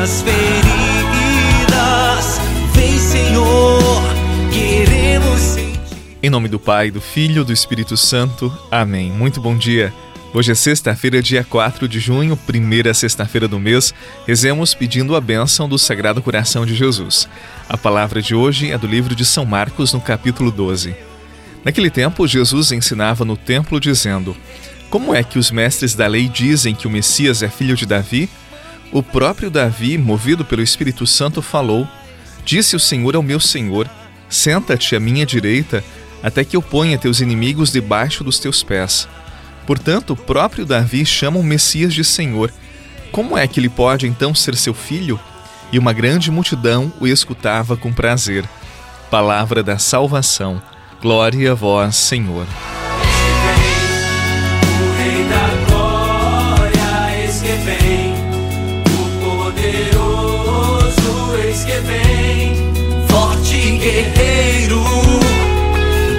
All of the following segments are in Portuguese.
nossas feridas. Vem, Senhor, queremos sentir. Em nome do Pai, do Filho e do Espírito Santo. Amém. Muito bom dia. Hoje é sexta-feira, dia 4 de junho, primeira sexta-feira do mês. Rezemos pedindo a bênção do Sagrado Coração de Jesus. A palavra de hoje é do livro de São Marcos, no capítulo 12. Naquele tempo, Jesus ensinava no templo, dizendo: Como é que os mestres da lei dizem que o Messias é filho de Davi? O próprio Davi, movido pelo Espírito Santo, falou: Disse o Senhor ao meu Senhor: Senta-te à minha direita, até que eu ponha teus inimigos debaixo dos teus pés. Portanto, o próprio Davi chama o Messias de Senhor. Como é que ele pode então ser seu filho? E uma grande multidão o escutava com prazer. Palavra da salvação. Glória a vós, Senhor. Guerreiro,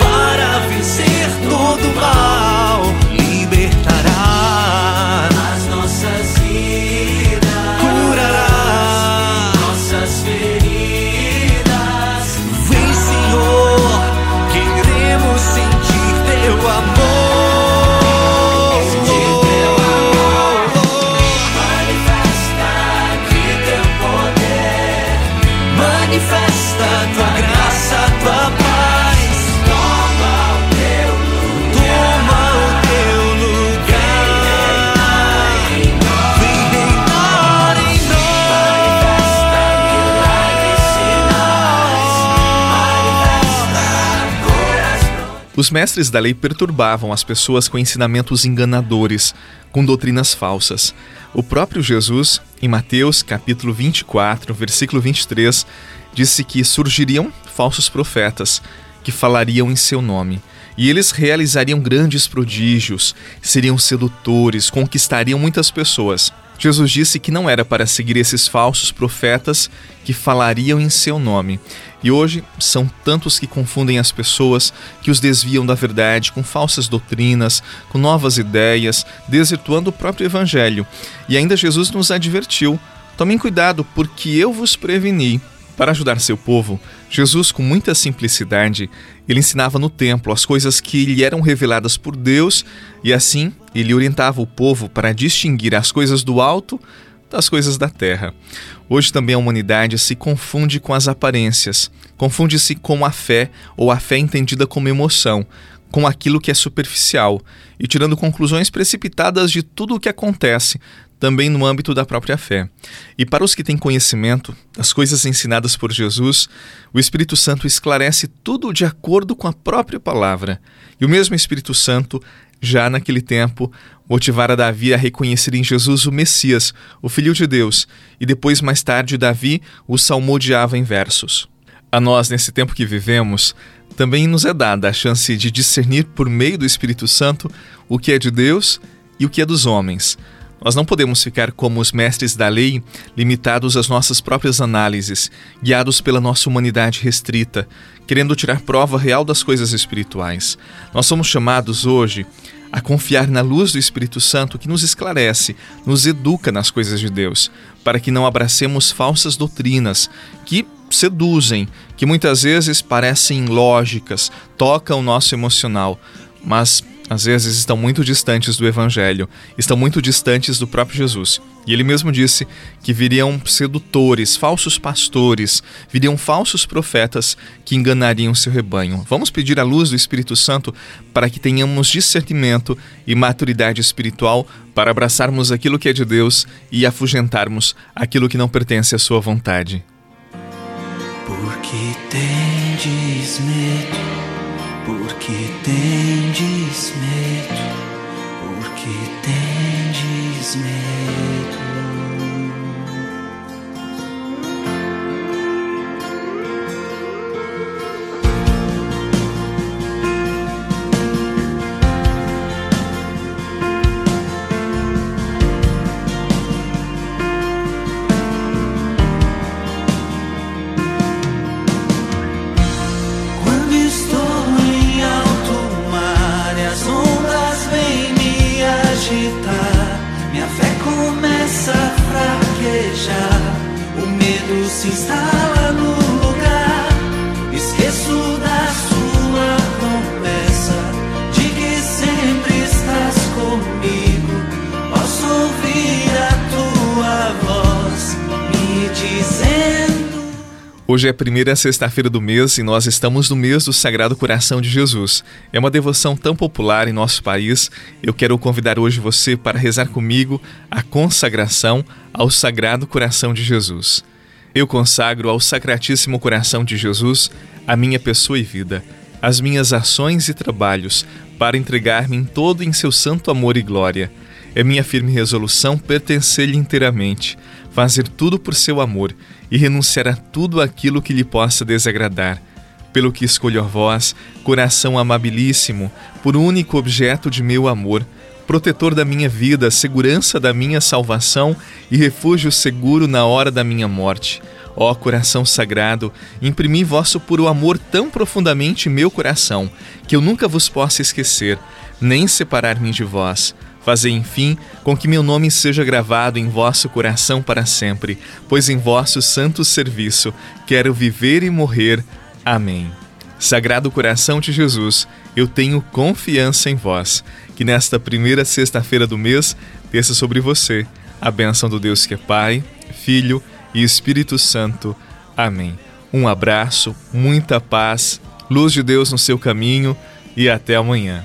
para vencer todo mal, libertará as nossas vidas, curará nossas feridas. Vem, Senhor, queremos sentir teu amor. Manifesta manifesta tua graça, tua paz. Os mestres da lei perturbavam as pessoas com ensinamentos enganadores, com doutrinas falsas. O próprio Jesus, em Mateus capítulo 24, versículo 23, disse que surgiriam falsos profetas que falariam em seu nome. E eles realizariam grandes prodígios, seriam sedutores, conquistariam muitas pessoas. Jesus disse que não era para seguir esses falsos profetas que falariam em seu nome. E hoje são tantos que confundem as pessoas, que os desviam da verdade com falsas doutrinas, com novas ideias, desvirtuando o próprio evangelho. E ainda Jesus nos advertiu: tomem cuidado, porque eu vos preveni. Para ajudar seu povo, Jesus, com muita simplicidade, ele ensinava no templo as coisas que lhe eram reveladas por Deus e assim ele orientava o povo para distinguir as coisas do alto das coisas da terra. Hoje também a humanidade se confunde com as aparências, confunde-se com a fé ou a fé entendida como emoção, com aquilo que é superficial e tirando conclusões precipitadas de tudo o que acontece, também no âmbito da própria fé. E para os que têm conhecimento das coisas ensinadas por Jesus, o Espírito Santo esclarece tudo de acordo com a própria palavra. E o mesmo Espírito Santo, já naquele tempo, motivara Davi a reconhecer em Jesus o Messias, o Filho de Deus, e depois, mais tarde, Davi o salmodiava em versos. A nós, nesse tempo que vivemos, também nos é dada a chance de discernir por meio do Espírito Santo o que é de Deus e o que é dos homens. Nós não podemos ficar como os mestres da lei, limitados às nossas próprias análises, guiados pela nossa humanidade restrita, querendo tirar prova real das coisas espirituais. Nós somos chamados hoje a confiar na luz do Espírito Santo que nos esclarece, nos educa nas coisas de Deus, para que não abracemos falsas doutrinas que seduzem, que muitas vezes parecem lógicas, tocam o nosso emocional, mas às vezes estão muito distantes do Evangelho, estão muito distantes do próprio Jesus. E ele mesmo disse que viriam sedutores, falsos pastores, viriam falsos profetas que enganariam seu rebanho. Vamos pedir a luz do Espírito Santo para que tenhamos discernimento e maturidade espiritual para abraçarmos aquilo que é de Deus e afugentarmos aquilo que não pertence à sua vontade. Porque tendes medo, porque tendes medo, porque tendes medo. Hoje é a primeira sexta-feira do mês e nós estamos no mês do Sagrado Coração de Jesus. É uma devoção tão popular em nosso país. Eu quero convidar hoje você para rezar comigo a consagração ao Sagrado Coração de Jesus. Eu consagro ao Sacratíssimo Coração de Jesus a minha pessoa e vida, as minhas ações e trabalhos, para entregar-me em todo em seu santo amor e glória. É minha firme resolução pertencer-lhe inteiramente, fazer tudo por seu amor e renunciar a tudo aquilo que lhe possa desagradar. Pelo que escolho a vós, coração amabilíssimo, por único objeto de meu amor, protetor da minha vida, segurança da minha salvação e refúgio seguro na hora da minha morte. Ó coração sagrado, imprimi vosso puro amor tão profundamente em meu coração, que eu nunca vos possa esquecer, nem separar-me de vós. Fazei, enfim, com que meu nome seja gravado em vosso coração para sempre, pois em vosso santo serviço quero viver e morrer. Amém. Sagrado coração de Jesus, eu tenho confiança em vós. Que nesta primeira sexta-feira do mês desça sobre você a bênção do Deus que é Pai, Filho e Espírito Santo. Amém. Um abraço, muita paz, luz de Deus no seu caminho e até amanhã.